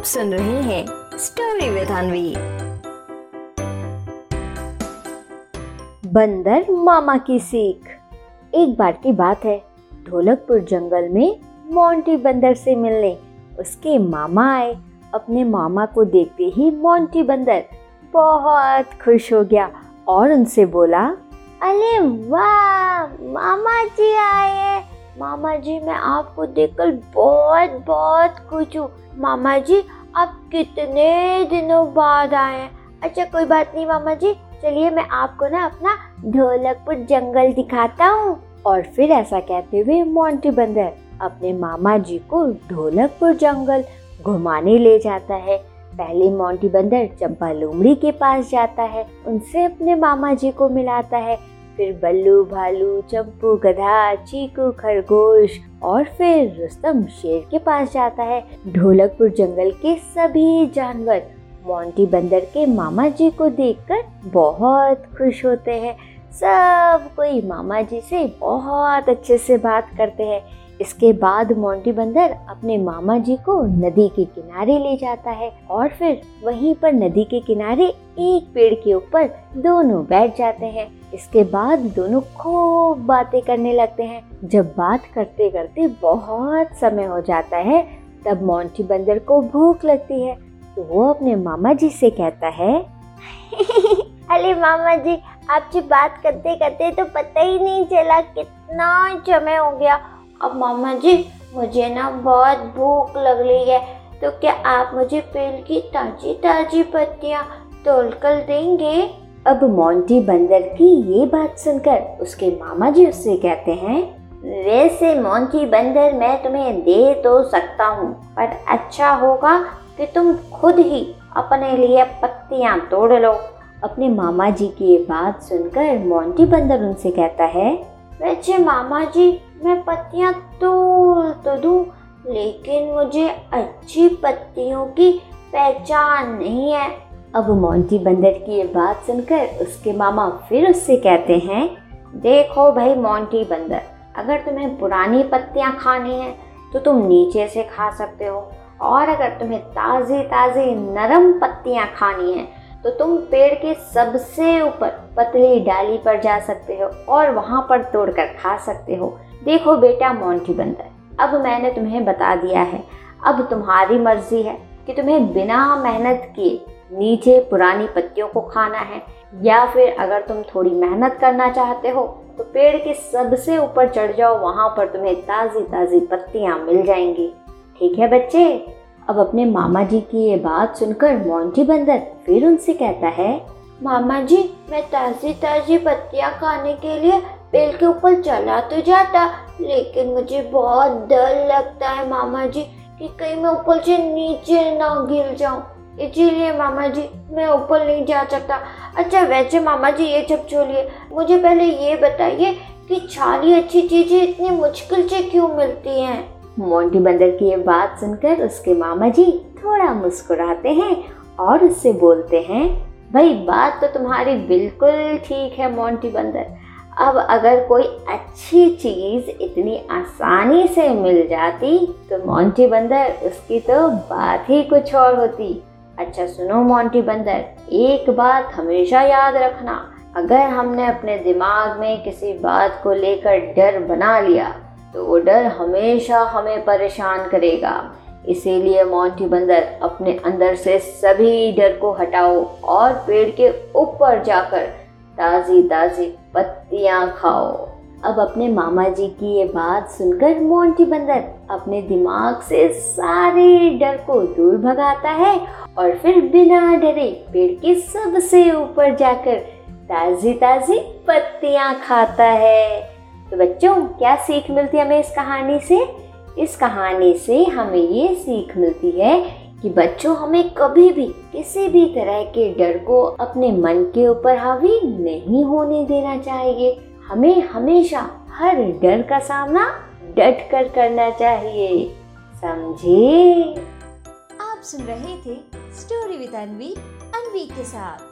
आप सुन रहे हैं स्टोरी विद अनवी बंदर मामा की सीख। एक बार की बात है, ढोलकपुर जंगल में मोंटी बंदर से मिलने। उसके मामा आए। अपने मामा को देखते ही मोंटी बंदर बहुत खुश हो गया और उनसे बोला, अरे वाह, मामा जी आए मामा जी, मैं आपको देखकर बहुत बहुत खुश हूँ। मामा जी, आप कितने दिनों बाद आए अच्छा कोई बात नहीं मामा जी। चलिए, मैं आपको ना अपना ढोलकपुर जंगल दिखाता हूँ। और फिर ऐसा कहते हुए मोंटी बंदर अपने मामा जी को ढोलकपुर जंगल घुमाने ले जाता है। पहले मोंटी बंदर चंपा लोमड़ी के पास जाता है। उनसे अपने मामा जी को मिलाता है। फिर बल्लू भालू, चंपू, गधा, चीकू, खरगोश और फिर रुस्तम शेर के पास जाता है। ढोलकपुर जंगल के सभी जानवर मोंटी बंदर के मामा जी को देखकर बहुत खुश होते हैं। सब कोई मामा जी से बहुत अच्छे से बात करते हैं। इसके बाद मोंटी बंदर अपने मामा जी को नदी के किनारे ले जाता है और फिर वहीं पर नदी के किनारे एक पेड़ के ऊपर दोनों बैठ जाते हैं। इसके बाद दोनों खूब बातें करने लगते हैं। जब बात करते करते बहुत समय हो जाता है, तब मोंटी बंदर को भूख लगती है। तो वो अपने मामा जी से कहता है, अरे मामा जी आपसे बात करते करते तो पता ही नहीं चला कितना समय हो गया। अब मामा जी मुझे ना बहुत भूख लग रही है तो क्या आप मुझे पेड़ की ताजी ताजी पत्तियाँ तोड़ कर देंगे? अब मोंटी बंदर की ये बात सुनकर उसके मामा जी उससे कहते हैं वैसे मोंटी बंदर मैं तुम्हें दे तो सकता हूँ पर अच्छा होगा कि तुम खुद ही अपने लिए पत्तियाँ तोड़ लो। अपने मामा जी की ये बात सुनकर मोंटी बंदर उनसे कहता है वैसे मामा जी मैं पत्तियाँ तोड़ तो दूँ, लेकिन मुझे अच्छी पत्तियों की पहचान नहीं है। अब मोंटी बंदर की ये बात सुनकर उसके मामा फिर उससे कहते हैं, देखो भाई मोंटी बंदर, अगर तुम्हें पुरानी पत्तियाँ खानी हैं तो तुम नीचे से खा सकते हो, और अगर तुम्हें ताज़ी ताज़ी नरम पत्तियाँ खानी हैं तो तुम पेड़ के सबसे ऊपर पतली डाली पर जा सकते हो और वहाँ पर तोड़कर खा सकते हो। देखो बेटा मोंटी बंदर, अब मैंने तुम्हें बता दिया है। अब तुम्हारी मर्ज़ी है कि तुम्हें बिना मेहनत किए नीचे पुरानी पत्तियों को खाना है, या फिर अगर तुम थोड़ी मेहनत करना चाहते हो तो पेड़ के सबसे ऊपर चढ़ जाओ, वहाँ पर तुम्हें ताज़ी ताज़ी पत्तियाँ मिल जाएँगी। ठीक है बच्चे? अब अपने मामा जी की ये बात सुनकर मोंटी बंदर फिर उनसे कहता है, मामा जी, मैं ताज़ी ताज़ी पत्तियाँ खाने के लिए पेड़ के ऊपर चला तो जाता, लेकिन मुझे बहुत डर लगता है मामा जी, कि कहीं मैं ऊपर से नीचे ना गिर जाऊँ। इसीलिए मामा जी, मैं ऊपर नहीं जा सकता। अच्छा वैसे मामा जी, ये सब छोड़िए। मुझे पहले ये बताइए कि छाली अच्छी चीज़ें इतनी मुश्किल से क्यों मिलती हैं? मोंटी बंदर की ये बात सुनकर उसके मामा जी थोड़ा मुस्कुराते हैं और उससे बोलते हैं, भाई, बात तो तुम्हारी बिल्कुल ठीक है मोंटी बंदर। अब अगर कोई अच्छी चीज़ इतनी आसानी से मिल जाती तो मोंटी बंदर उसकी तो बात ही कुछ और होती। अच्छा सुनो मोंटी बंदर, एक बात हमेशा याद रखना, अगर हमने अपने दिमाग में किसी बात को लेकर डर बना लिया तो वो डर हमेशा हमें परेशान करेगा। इसीलिए मोंटी बंदर अपने अंदर से सभी डर को हटाओ और पेड़ के ऊपर जाकर ताज़ी ताज़ी पत्तियाँ खाओ। अब अपने मामा जी की ये बात सुनकर मोंटी बंदर अपने दिमाग से सारे डर को दूर भगाता है और फिर बिना डरे पेड़ के सबसे ऊपर जाकर ताज़ी ताज़ी पत्तियाँ खाता है। तो बच्चों, क्या सीख मिलती है हमें इस कहानी से? इस कहानी से हमें ये सीख मिलती है कि बच्चों, हमें कभी भी, किसी भी तरह के डर को अपने मन के ऊपर हावी नहीं होने देना चाहिए। हमें हमेशा हर डर का सामना डट कर करना चाहिए। समझे? आप सुन रहे थे स्टोरी विद अनवी अनवी के साथ।